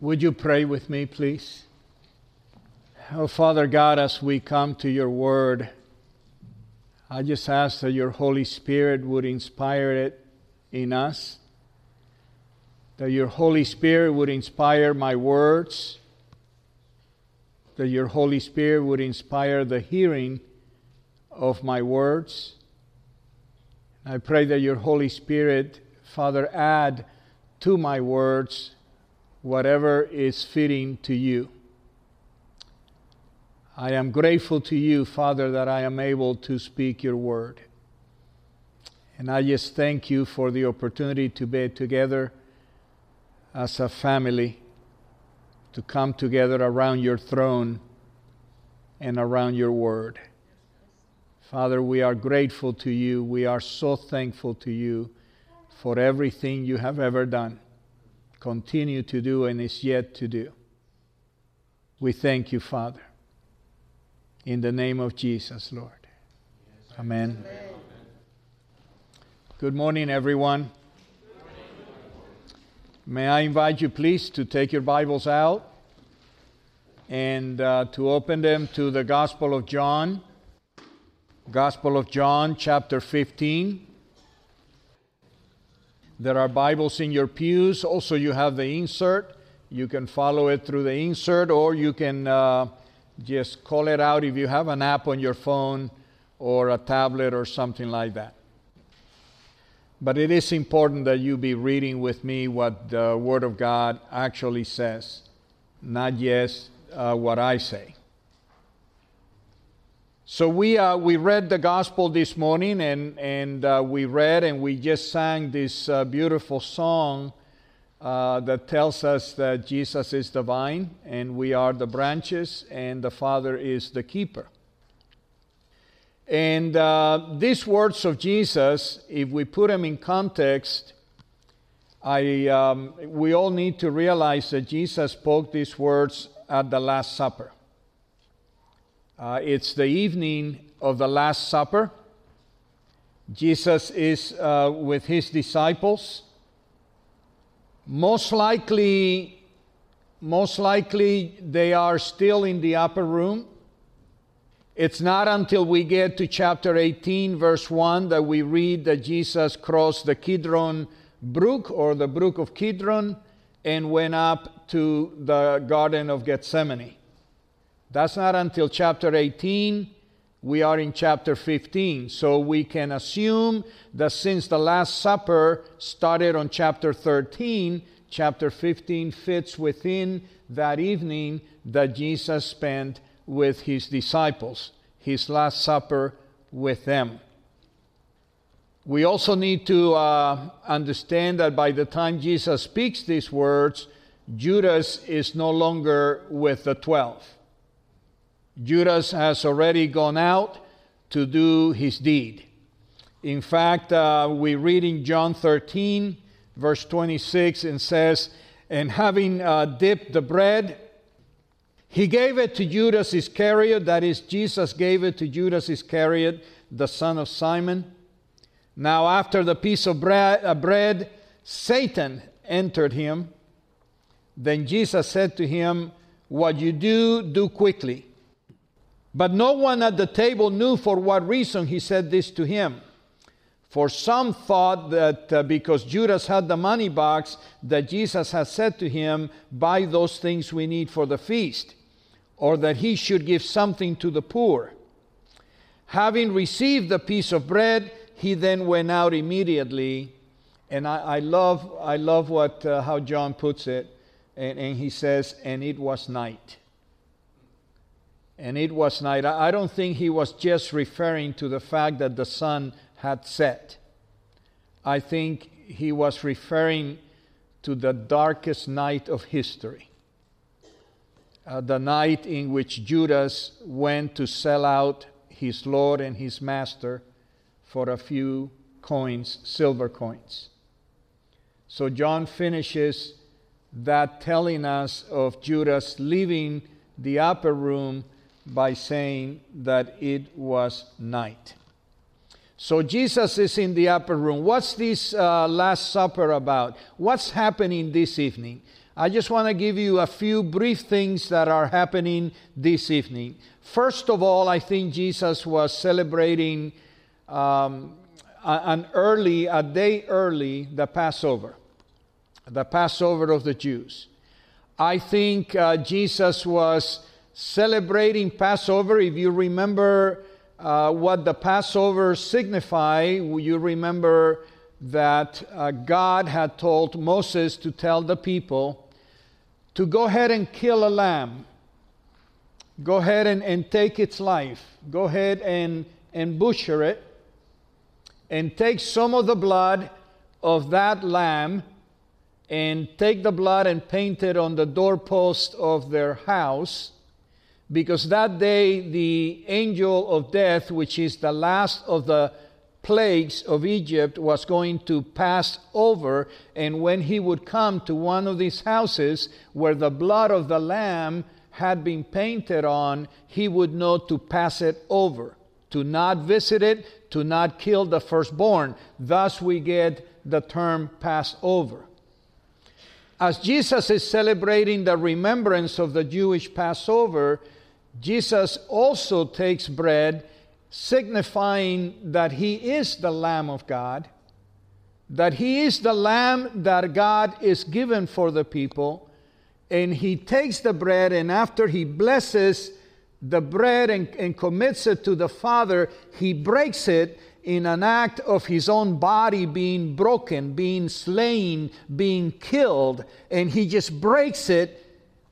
Would you pray with me, please? Oh, Father God, as we come to your word, I just ask that your Holy Spirit would inspire it in us, that your Holy Spirit would inspire my words, that your Holy Spirit would inspire the hearing of my words. I pray that your Holy Spirit, Father, add to my words whatever is fitting to you. I am grateful to you, Father, that I am able to speak your word. And I just thank you for the opportunity to be together as a family, to come together around your throne and around your word. Father, we are grateful to you. We are so thankful to you for everything you have ever done, continue to do, and is yet to do. We thank you, Father. In the name of Jesus, Lord. Amen. Amen. Good morning, everyone. May I invite you, please, to take your Bibles out and uh, to open them to the Gospel of John. Gospel of John, chapter 15. There are Bibles in your pews. Also, you have the insert. You can follow it through the insert, or you can uh, just call it out if you have an app on your phone or a tablet or something like that. But it is important that you be reading with me what the Word of God actually says, not just uh, what I say. So we, uh, we read the gospel this morning and, and uh, we read and we just sang this uh, beautiful song uh, that tells us that Jesus is the vine and we are the branches and the Father is the keeper. And uh, these words of Jesus, if we put them in context, I, um, we all need to realize that Jesus spoke these words at the Last Supper. Uh, it's the evening of the Last Supper. Jesus is uh, with his disciples. Most likely, most likely they are still in the upper room. It's not until we get to chapter 18, verse 1, that we read that Jesus crossed the Kidron brook or the brook of Kidron and went up to the Garden of Gethsemane. That's not until chapter 18. We are in chapter 15. So we can assume that since the Last Supper started on chapter 13, chapter 15 fits within that evening that Jesus spent with his disciples, his Last Supper with them. We also need to uh, understand that by the time Jesus speaks these words, Judas is no longer with the twelve. Judas has already gone out to do his deed. In fact, uh, we read in John 13, verse 26, and says, And having uh, dipped the bread, he gave it to Judas Iscariot, that is, Jesus gave it to Judas Iscariot, the son of Simon. Now, after the piece of bread, uh, bread Satan entered him. Then Jesus said to him, What you do, do quickly. But no one at the table knew for what reason he said this to him. For some thought that uh, because Judas had the money box, that Jesus had said to him, Buy those things we need for the feast, or that he should give something to the poor. Having received the piece of bread, he then went out immediately. And I, I love, I love what, uh, how John puts it. And, and he says, And it was night and it was night. I don't think he was just referring to the fact that the sun had set. I think he was referring to the darkest night of history. Uh, the night in which Judas went to sell out his Lord and his Master for a few coins, silver coins. So John finishes that telling us of Judas leaving the upper room by saying that it was night. So Jesus is in the upper room. What's this uh, Last Supper about? What's happening this evening? I just want to give you a few brief things that are happening this evening. First of all, I think Jesus was celebrating um, an early, a day early, the Passover, the Passover of the Jews. I think uh, Jesus was celebrating Passover. If you remember uh, what the Passover signify, you remember that uh, God had told Moses to tell the people to go ahead and kill a lamb. Go ahead and, and take its life. Go ahead and, and butcher it. And take some of the blood of that lamb and take the blood and paint it on the doorpost of their house because that day the angel of death, which is the last of the plagues of Egypt, was going to pass over. And when he would come to one of these houses where the blood of the lamb had been painted on, he would know to pass it over, to not visit it, to not kill the firstborn. Thus we get the term Passover. As Jesus is celebrating the remembrance of the Jewish Passover, Jesus also takes bread, signifying that he is the Lamb of God, that he is the Lamb that God is given for the people. And he takes the bread, and after he blesses the bread and, and commits it to the Father, he breaks it in an act of his own body being broken, being slain, being killed. And he just breaks it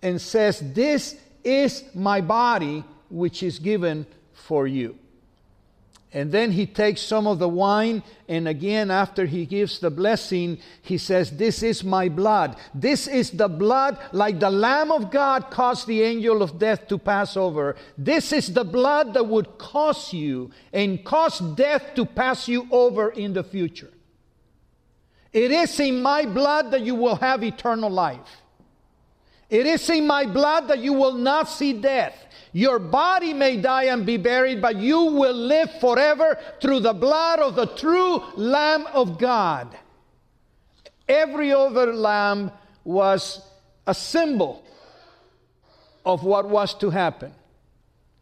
and says, This is my body, which is given for you. And then he takes some of the wine, and again, after he gives the blessing, he says, This is my blood. This is the blood, like the Lamb of God caused the angel of death to pass over. This is the blood that would cause you and cause death to pass you over in the future. It is in my blood that you will have eternal life. It is in my blood that you will not see death. Your body may die and be buried, but you will live forever through the blood of the true Lamb of God. Every other lamb was a symbol of what was to happen,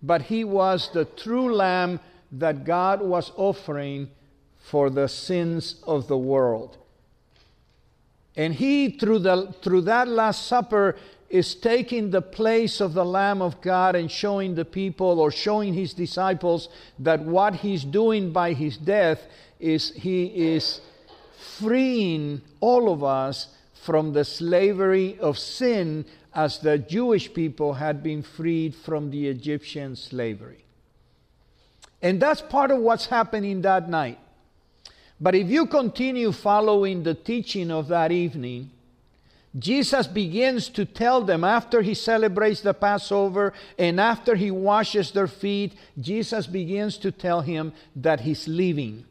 but he was the true lamb that God was offering for the sins of the world. And he, through, the, through that Last Supper, is taking the place of the Lamb of God and showing the people or showing his disciples that what he's doing by his death is he is freeing all of us from the slavery of sin as the Jewish people had been freed from the Egyptian slavery. And that's part of what's happening that night. But if you continue following the teaching of that evening, Jesus begins to tell them after he celebrates the Passover and after he washes their feet, Jesus begins to tell him that he's leaving.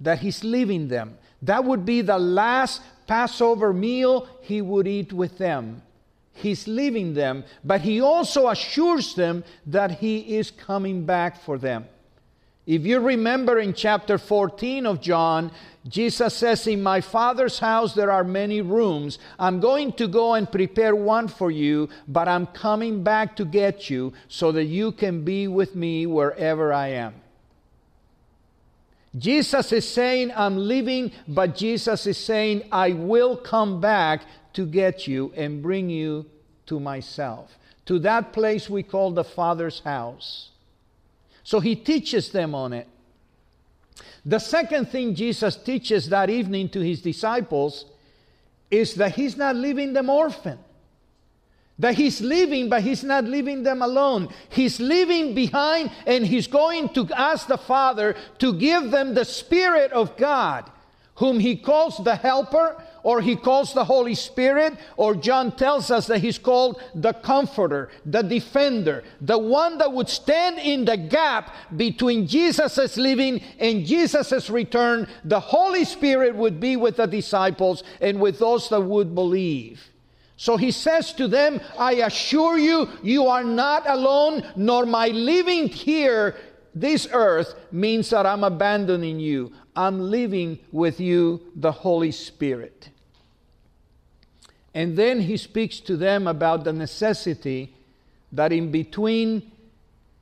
That he's leaving them. That would be the last Passover meal he would eat with them. He's leaving them, but he also assures them that he is coming back for them. If you remember in chapter 14 of John, Jesus says, In my Father's house there are many rooms. I'm going to go and prepare one for you, but I'm coming back to get you so that you can be with me wherever I am. Jesus is saying, I'm leaving, but Jesus is saying, I will come back to get you and bring you to myself, to that place we call the Father's house. So he teaches them on it. The second thing Jesus teaches that evening to his disciples is that he's not leaving them orphan. That he's leaving, but he's not leaving them alone. He's leaving behind and he's going to ask the Father to give them the Spirit of God, whom he calls the Helper, or he calls the Holy Spirit, or John tells us that he's called the Comforter, the Defender, the one that would stand in the gap between Jesus' living and Jesus' return. The Holy Spirit would be with the disciples and with those that would believe. So he says to them, I assure you, you are not alone, nor my living here, this earth, means that I'm abandoning you. I'm living with you the Holy Spirit. And then he speaks to them about the necessity that in between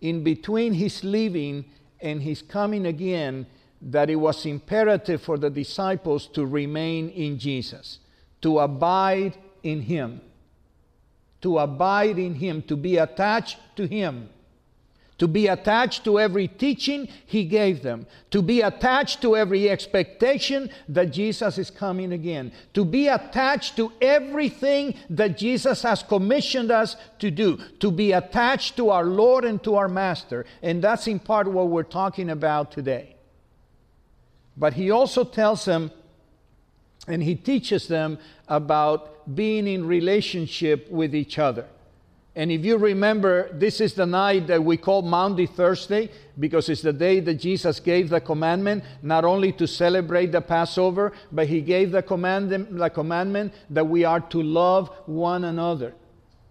in between his leaving and his coming again that it was imperative for the disciples to remain in Jesus, to abide in him, to abide in him, to be attached to him to be attached to every teaching he gave them, to be attached to every expectation that Jesus is coming again, to be attached to everything that Jesus has commissioned us to do, to be attached to our Lord and to our Master. And that's in part what we're talking about today. But he also tells them and he teaches them about being in relationship with each other. And if you remember, this is the night that we call Maundy Thursday because it's the day that Jesus gave the commandment not only to celebrate the Passover, but he gave the, command, the commandment that we are to love one another.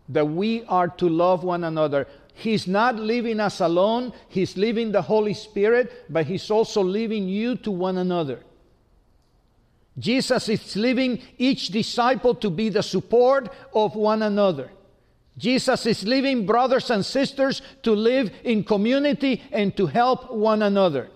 That we are to love one another. He's not leaving us alone, He's leaving the Holy Spirit, but He's also leaving you to one another. Jesus is leaving each disciple to be the support of one another. Jesus is leaving brothers and sisters to live in community and to help one another.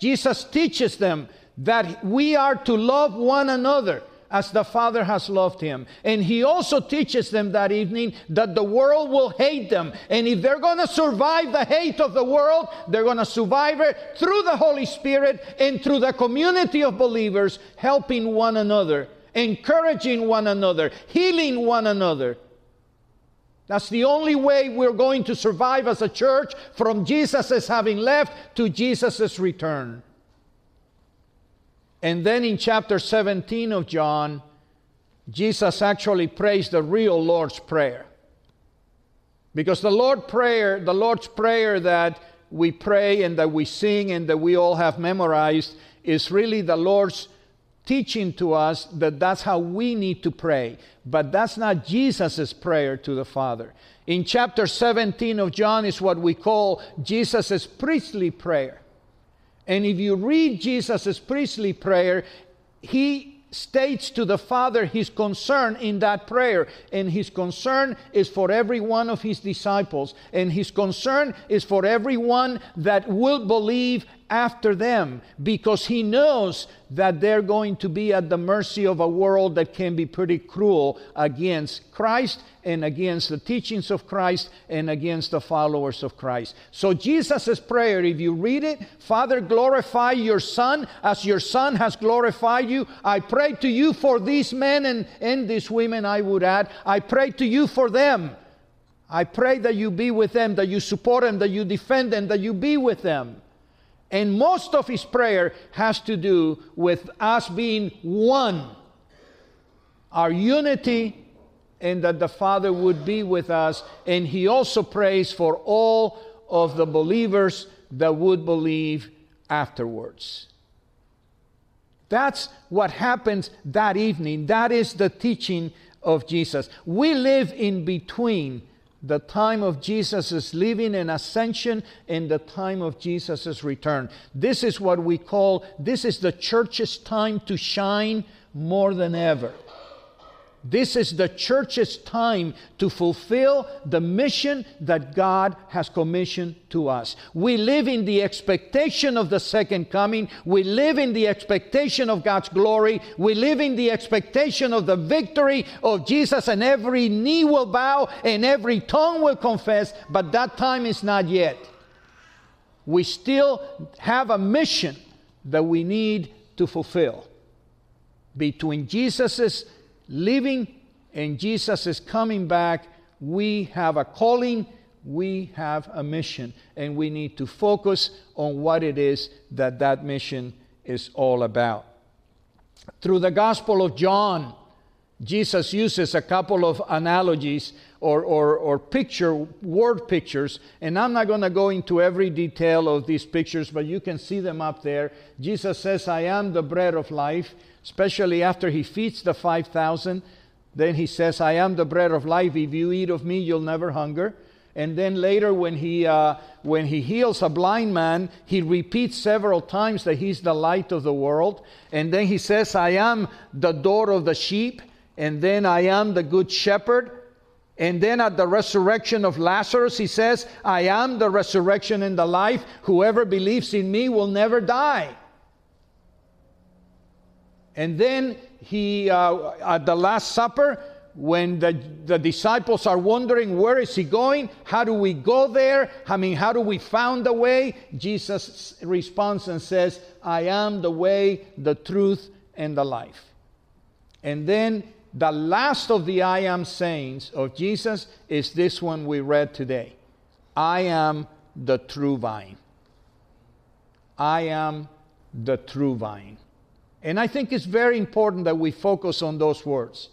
Jesus teaches them that we are to love one another as the Father has loved him. And he also teaches them that evening that the world will hate them. And if they're going to survive the hate of the world, they're going to survive it through the Holy Spirit and through the community of believers, helping one another, encouraging one another, healing one another that's the only way we're going to survive as a church from Jesus' having left to Jesus' return. And then in chapter 17 of John, Jesus actually prays the real Lord's Prayer. Because the Lord prayer, the Lord's Prayer that we pray and that we sing and that we all have memorized is really the Lord's teaching to us that that's how we need to pray. But that's not Jesus' prayer to the Father. In chapter 17 of John is what we call Jesus' priestly prayer. And if you read Jesus' priestly prayer, he states to the Father his concern in that prayer. And his concern is for every one of his disciples. And his concern is for everyone that will believe after them because he knows that they're going to be at the mercy of a world that can be pretty cruel against Christ and against the teachings of Christ and against the followers of Christ. So, Jesus' prayer, if you read it, Father, glorify your Son as your Son has glorified you. I pray to you for these men and, and these women, I would add. I pray to you for them. I pray that you be with them, that you support them, that you defend them, that you be with them. And most of his prayer has to do with us being one, our unity, and that the Father would be with us. And he also prays for all of the believers that would believe afterwards. That's what happens that evening. That is the teaching of Jesus. We live in between the time of Jesus' leaving and ascension and the time of Jesus' return. This is what we call, this is the church's time to shine more than ever. This is the church's time to fulfill the mission that God has commissioned to us. We live in the expectation of the second coming. We live in the expectation of God's glory. We live in the expectation of the victory of Jesus, and every knee will bow and every tongue will confess, but that time is not yet. We still have a mission that we need to fulfill between Jesus's living and Jesus is coming back, we have a calling, we have a mission, and we need to focus on what it is that that mission is all about. Through the Gospel of John, Jesus uses a couple of analogies or, or, or picture, word pictures, and I'm not going to go into every detail of these pictures, but you can see them up there. Jesus says, I am the bread of life especially after he feeds the 5,000. Then he says, I am the bread of life. If you eat of me, you'll never hunger. And then later, when he, uh, when he heals a blind man, he repeats several times that he's the light of the world. And then he says, I am the door of the sheep. and then I am the good shepherd. And then at the resurrection of Lazarus, he says, I am the resurrection and the life. Whoever believes in me will never die. And then he, uh, at the Last Supper, when the, the disciples are wondering, where is he going? How do we go there? I mean, how do we find the way? Jesus responds and says, I am the way, the truth, and the life. And then the last of the I am sayings of Jesus is this one we read today I am the true vine. I am the true vine. And I think it's very important that we focus on those words.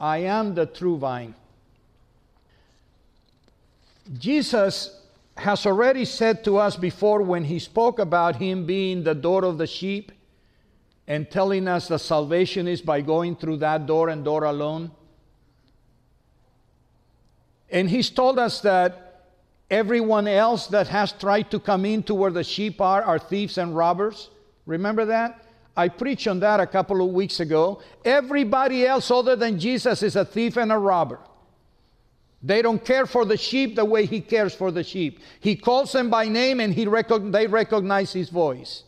I am the true vine. Jesus has already said to us before when he spoke about him being the door of the sheep and telling us that salvation is by going through that door and door alone. And he's told us that everyone else that has tried to come into where the sheep are are thieves and robbers. Remember that? I preached on that a couple of weeks ago. Everybody else other than Jesus is a thief and a robber. They don't care for the sheep the way he cares for the sheep. He calls them by name and he they recognize his voice.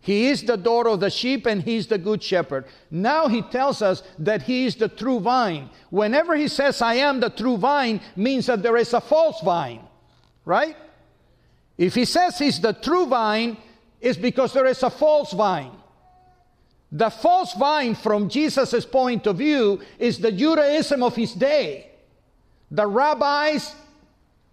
He is the door of the sheep and he's the good shepherd. Now he tells us that he is the true vine. Whenever he says, I am the true vine, means that there is a false vine, right? If he says he's the true vine, it's because there is a false vine. The false vine, from Jesus' point of view, is the Judaism of his day. The rabbis,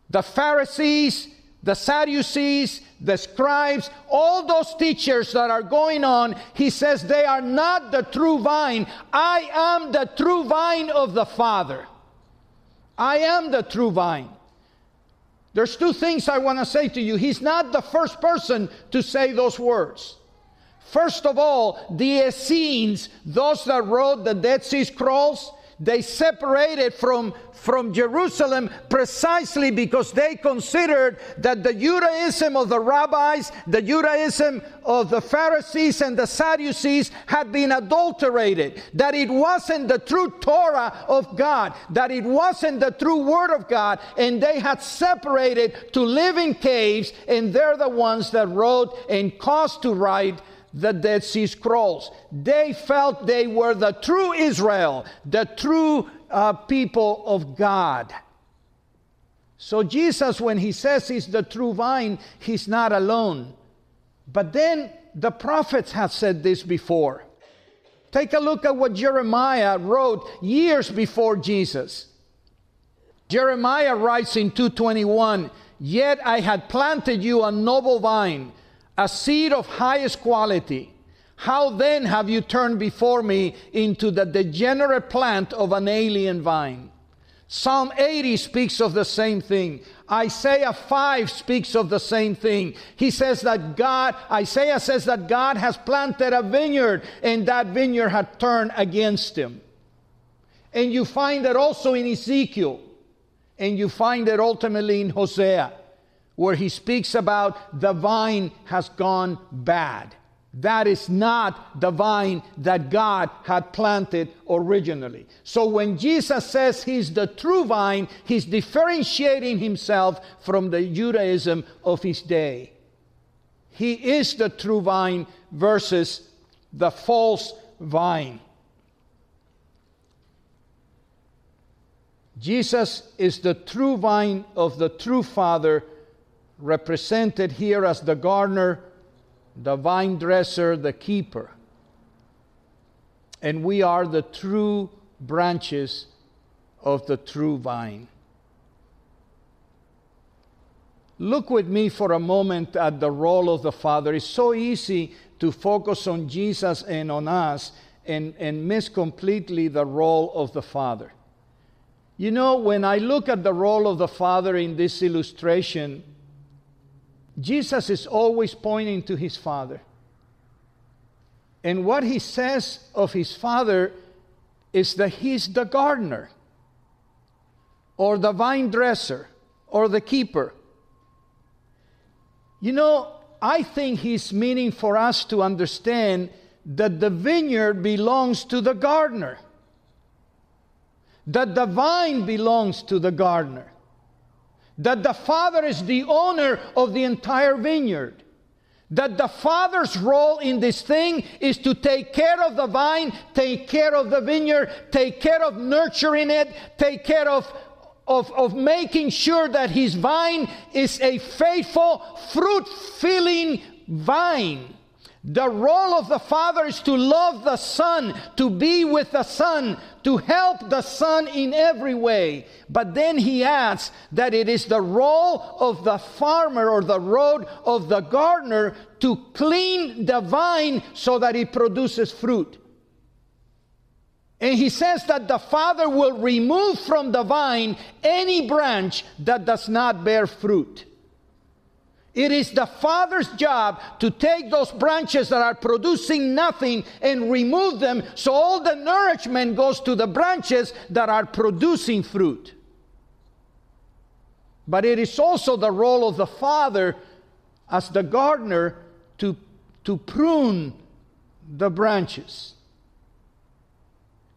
the Pharisees, the Sadducees, the scribes, all those teachers that are going on, he says they are not the true vine. I am the true vine of the Father. I am the true vine. There's two things I want to say to you. He's not the first person to say those words. First of all, the Essenes, those that wrote the Dead Sea Scrolls, they separated from, from Jerusalem precisely because they considered that the Judaism of the rabbis, the Judaism of the Pharisees and the Sadducees had been adulterated, that it wasn't the true Torah of God, that it wasn't the true Word of God, and they had separated to live in caves, and they're the ones that wrote and caused to write the Dead Sea Scrolls. They felt they were the true Israel, the true uh, people of God. So, Jesus, when he says he's the true vine, he's not alone. But then the prophets have said this before. Take a look at what Jeremiah wrote years before Jesus. Jeremiah writes in 221 Yet I had planted you a noble vine a seed of highest quality. How then have you turned before me into the degenerate plant of an alien vine? Psalm 80 speaks of the same thing. Isaiah 5 speaks of the same thing. He says that God, Isaiah says that God has planted a vineyard and that vineyard had turned against him. And you find that also in Ezekiel. And you find it ultimately in Hosea where he speaks about the vine has gone bad. That is not the vine that God had planted originally. So when Jesus says he's the true vine, he's differentiating himself from the Judaism of his day. He is the true vine versus the false vine. Jesus is the true vine of the true Father represented here as the gardener, the vine dresser, the keeper. And we are the true branches of the true vine. Look with me for a moment at the role of the Father. It's so easy to focus on Jesus and on us and, and miss completely the role of the Father. You know, when I look at the role of the Father in this illustration, Jesus is always pointing to his Father. And what he says of his Father is that he's the gardener, or the vine dresser, or the keeper. You know, I think he's meaning for us to understand that the vineyard belongs to the gardener. that the vine belongs to the gardener, that the Father is the owner of the entire vineyard. That the Father's role in this thing is to take care of the vine, take care of the vineyard, take care of nurturing it, take care of, of, of making sure that his vine is a faithful, fruit filling vine. The role of the Father is to love the Son, to be with the Son, to help the Son in every way. But then he adds that it is the role of the farmer or the road of the gardener to clean the vine so that it produces fruit. And he says that the Father will remove from the vine any branch that does not bear fruit. It is the Father's job to take those branches that are producing nothing and remove them so all the nourishment goes to the branches that are producing fruit. But it is also the role of the Father as the gardener to, to prune the branches.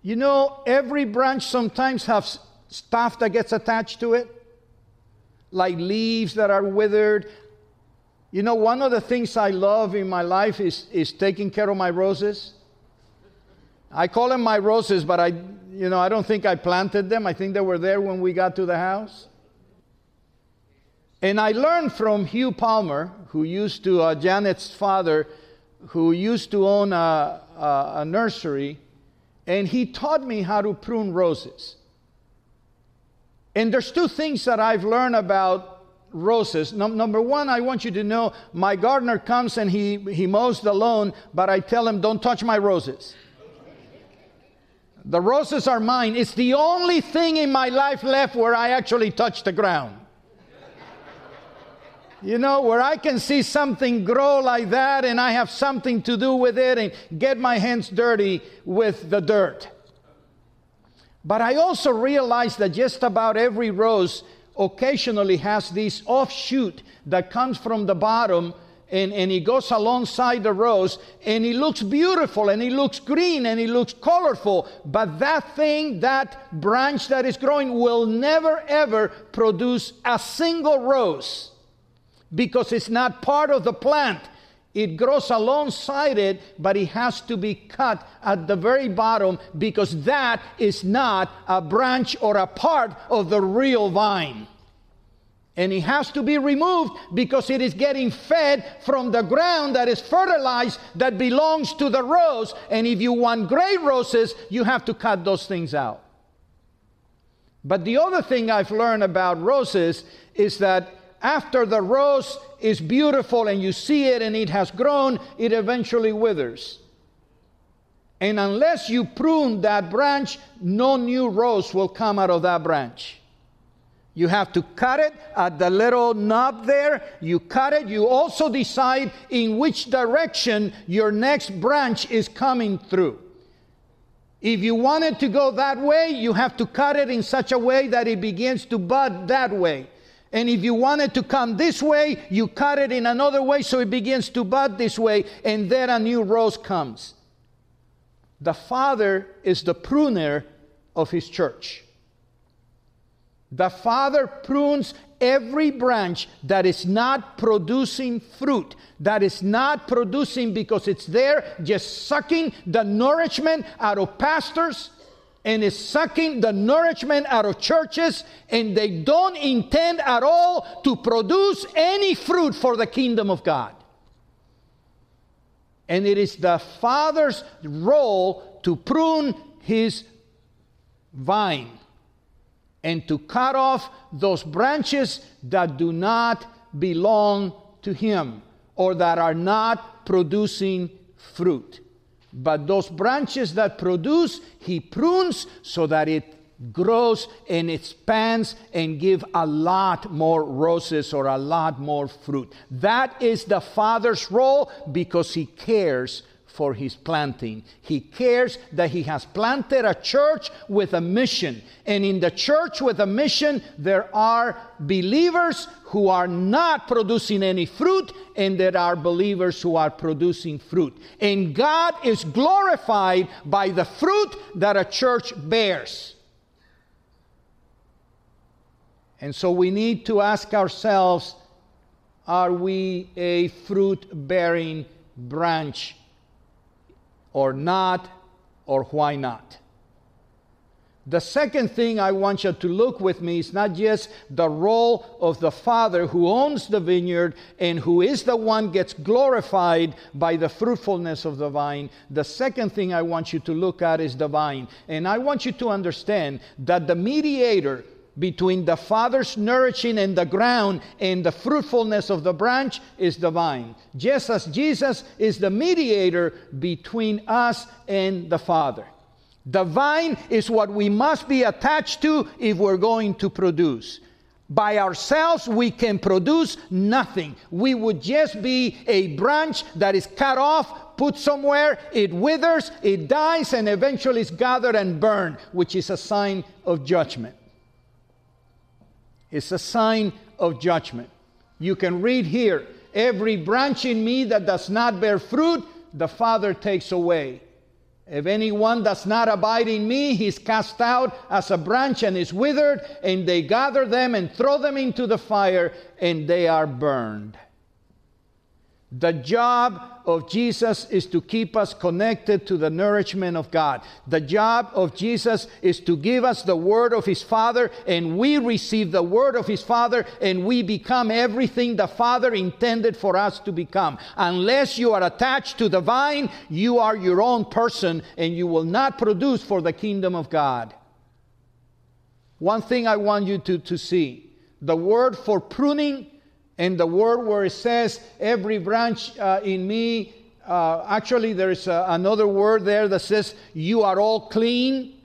You know, every branch sometimes has stuff that gets attached to it, like leaves that are withered, you know, one of the things I love in my life is, is taking care of my roses. I call them my roses, but I, you know, I don't think I planted them. I think they were there when we got to the house. And I learned from Hugh Palmer, who used to, uh, Janet's father, who used to own a, a, a nursery, and he taught me how to prune roses. And there's two things that I've learned about roses. No, number one, I want you to know my gardener comes and he, he mows the lawn, but I tell him, don't touch my roses. The roses are mine. It's the only thing in my life left where I actually touch the ground. You know, where I can see something grow like that and I have something to do with it and get my hands dirty with the dirt. But I also realize that just about every rose occasionally has this offshoot that comes from the bottom and, and it goes alongside the rose and it looks beautiful and it looks green and it looks colorful but that thing that branch that is growing will never ever produce a single rose because it's not part of the plant it grows alongside it, but it has to be cut at the very bottom because that is not a branch or a part of the real vine. And it has to be removed because it is getting fed from the ground that is fertilized that belongs to the rose. And if you want great roses, you have to cut those things out. But the other thing I've learned about roses is that after the rose is beautiful and you see it and it has grown, it eventually withers. And unless you prune that branch, no new rose will come out of that branch. You have to cut it at the little knob there. You cut it. You also decide in which direction your next branch is coming through. If you want it to go that way, you have to cut it in such a way that it begins to bud that way. And if you want it to come this way, you cut it in another way so it begins to bud this way, and then a new rose comes. The Father is the pruner of His church. The Father prunes every branch that is not producing fruit, that is not producing because it's there just sucking the nourishment out of pastors and is sucking the nourishment out of churches, and they don't intend at all to produce any fruit for the kingdom of God. And it is the Father's role to prune his vine and to cut off those branches that do not belong to him or that are not producing fruit. But those branches that produce, he prunes so that it grows and expands and give a lot more roses or a lot more fruit. That is the Father's role because he cares for his planting. He cares that he has planted a church with a mission. And in the church with a mission, there are believers who are not producing any fruit, and there are believers who are producing fruit. And God is glorified by the fruit that a church bears. And so we need to ask ourselves are we a fruit bearing branch or not, or why not? The second thing I want you to look with me is not just the role of the Father who owns the vineyard and who is the one gets glorified by the fruitfulness of the vine. The second thing I want you to look at is the vine. And I want you to understand that the mediator between the Father's nourishing and the ground and the fruitfulness of the branch is the vine. Just as Jesus is the mediator between us and the Father. The vine is what we must be attached to if we're going to produce. By ourselves, we can produce nothing. We would just be a branch that is cut off, put somewhere, it withers, it dies, and eventually is gathered and burned, which is a sign of judgment. It's a sign of judgment. You can read here every branch in me that does not bear fruit, the Father takes away. If anyone does not abide in me, he is cast out as a branch and is withered, and they gather them and throw them into the fire, and they are burned. The job of Jesus is to keep us connected to the nourishment of God. The job of Jesus is to give us the word of his Father, and we receive the word of his Father, and we become everything the Father intended for us to become. Unless you are attached to the vine, you are your own person, and you will not produce for the kingdom of God. One thing I want you to, to see the word for pruning and the word where it says, every branch uh, in me, uh, actually, there's uh, another word there that says, you are all clean.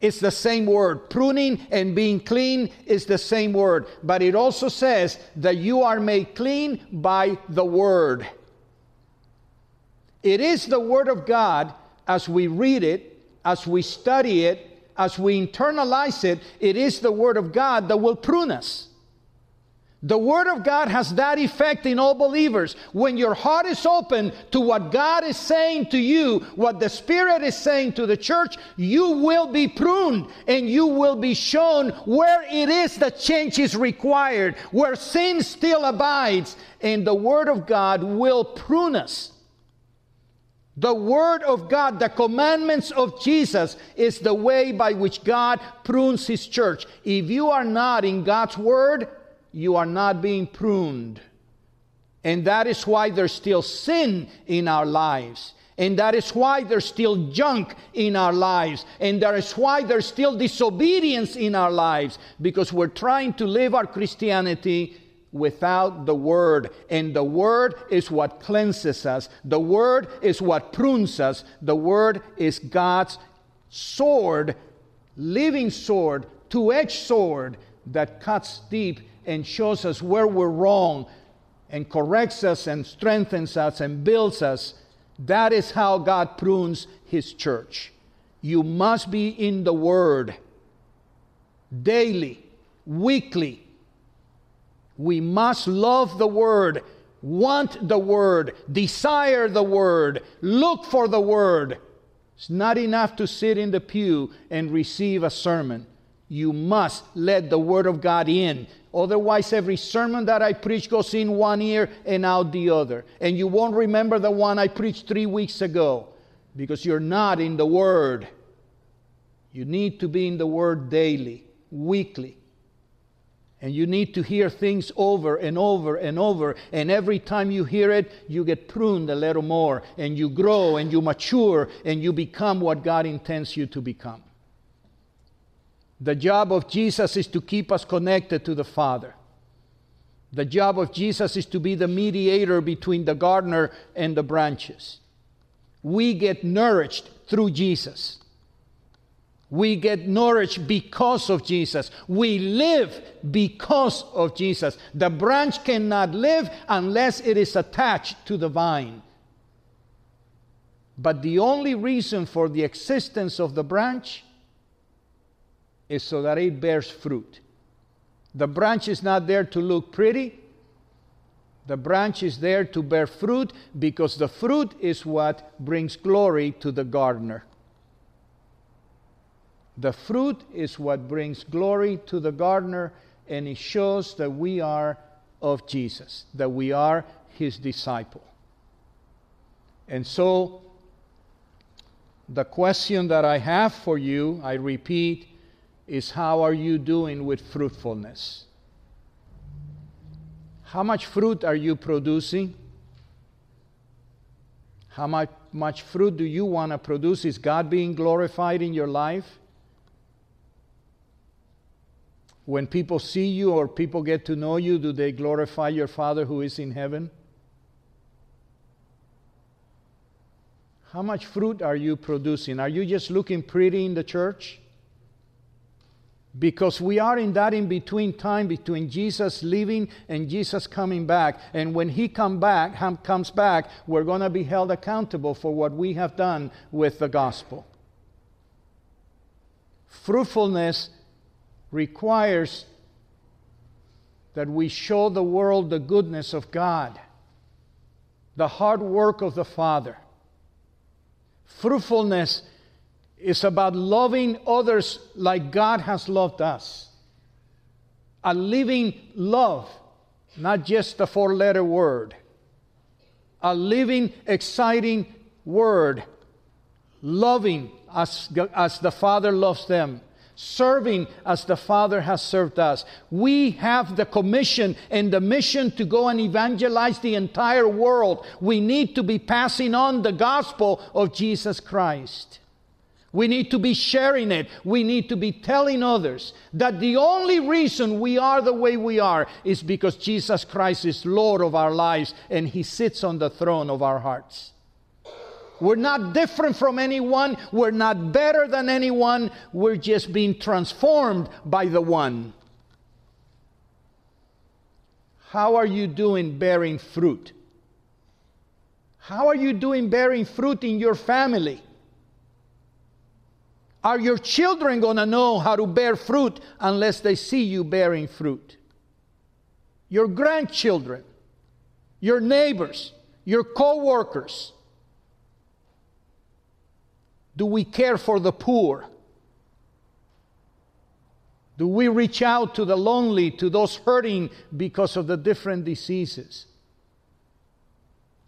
It's the same word. Pruning and being clean is the same word. But it also says that you are made clean by the word. It is the word of God as we read it, as we study it, as we internalize it, it is the word of God that will prune us. The Word of God has that effect in all believers. When your heart is open to what God is saying to you, what the Spirit is saying to the church, you will be pruned and you will be shown where it is that change is required, where sin still abides, and the Word of God will prune us. The Word of God, the commandments of Jesus, is the way by which God prunes His church. If you are not in God's Word, you are not being pruned. And that is why there's still sin in our lives. And that is why there's still junk in our lives. And that is why there's still disobedience in our lives. Because we're trying to live our Christianity without the Word. And the Word is what cleanses us, the Word is what prunes us. The Word is God's sword, living sword, two edged sword that cuts deep and shows us where we're wrong and corrects us and strengthens us and builds us. That is how God prunes His church. You must be in the Word daily, weekly. We must love the Word, want the Word, desire the Word, look for the Word. It's not enough to sit in the pew and receive a sermon. You must let the Word of God in. Otherwise, every sermon that I preach goes in one ear and out the other. And you won't remember the one I preached three weeks ago because you're not in the Word. You need to be in the Word daily, weekly. And you need to hear things over and over and over. And every time you hear it, you get pruned a little more. And you grow and you mature and you become what God intends you to become. The job of Jesus is to keep us connected to the Father. The job of Jesus is to be the mediator between the gardener and the branches. We get nourished through Jesus. We get nourished because of Jesus. We live because of Jesus. The branch cannot live unless it is attached to the vine. But the only reason for the existence of the branch is so that it bears fruit. The branch is not there to look pretty. The branch is there to bear fruit because the fruit is what brings glory to the gardener. The fruit is what brings glory to the gardener, and it shows that we are of Jesus, that we are his disciple. And so, the question that I have for you, I repeat, is how are you doing with fruitfulness? How much fruit are you producing? How much, much fruit do you want to produce? Is God being glorified in your life? When people see you or people get to know you, do they glorify your Father who is in heaven? How much fruit are you producing? Are you just looking pretty in the church? Because we are in that in between time between Jesus leaving and Jesus coming back. And when he come back, comes back, we're going to be held accountable for what we have done with the gospel. Fruitfulness requires that we show the world the goodness of God, the hard work of the Father. Fruitfulness is about loving others like God has loved us. A living love, not just a four letter word. A living, exciting word. Loving as, as the Father loves them serving as the Father has served us. We have the commission and the mission to go and evangelize the entire world. We need to be passing on the gospel of Jesus Christ. We need to be sharing it. We need to be telling others that the only reason we are the way we are is because Jesus Christ is Lord of our lives and He sits on the throne of our hearts. We're not different from anyone. We're not better than anyone. We're just being transformed by the one. How are you doing bearing fruit? How are you doing bearing fruit in your family? Are your children going to know how to bear fruit unless they see you bearing fruit? Your grandchildren, your neighbors, your co workers, do we care for the poor? Do we reach out to the lonely, to those hurting because of the different diseases?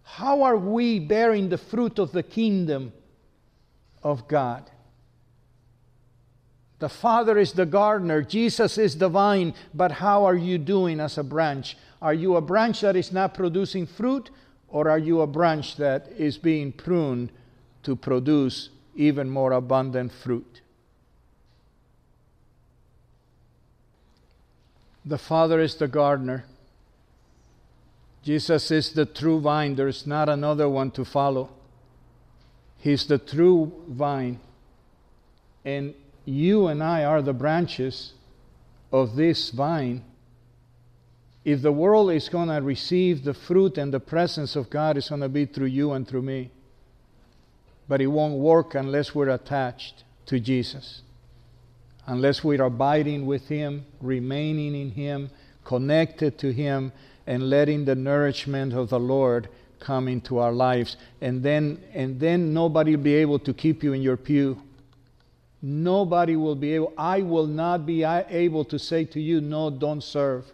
How are we bearing the fruit of the kingdom of God? The Father is the gardener, Jesus is the vine, but how are you doing as a branch? Are you a branch that is not producing fruit, or are you a branch that is being pruned to produce even more abundant fruit. The Father is the gardener. Jesus is the true vine. There is not another one to follow. He's the true vine. And you and I are the branches of this vine. If the world is going to receive the fruit and the presence of God, it's going to be through you and through me but it won't work unless we're attached to Jesus. Unless we're abiding with Him, remaining in Him, connected to Him, and letting the nourishment of the Lord come into our lives. And then, and then nobody will be able to keep you in your pew. Nobody will be able, I will not be able to say to you, no, don't serve.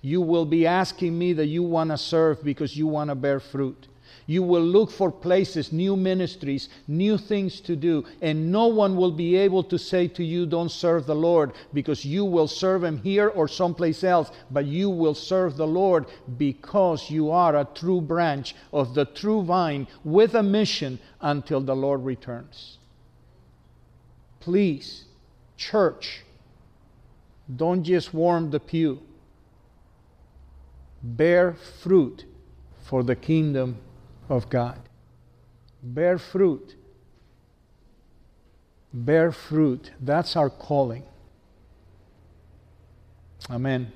You will be asking me that you want to serve because you want to bear fruit. You will look for places, new ministries, new things to do, and no one will be able to say to you, Don't serve the Lord, because you will serve Him here or someplace else, but you will serve the Lord because you are a true branch of the true vine with a mission until the Lord returns. Please, church, don't just warm the pew. Bear fruit for the kingdom of God. Bear fruit. Bear fruit. That's our calling. Amen.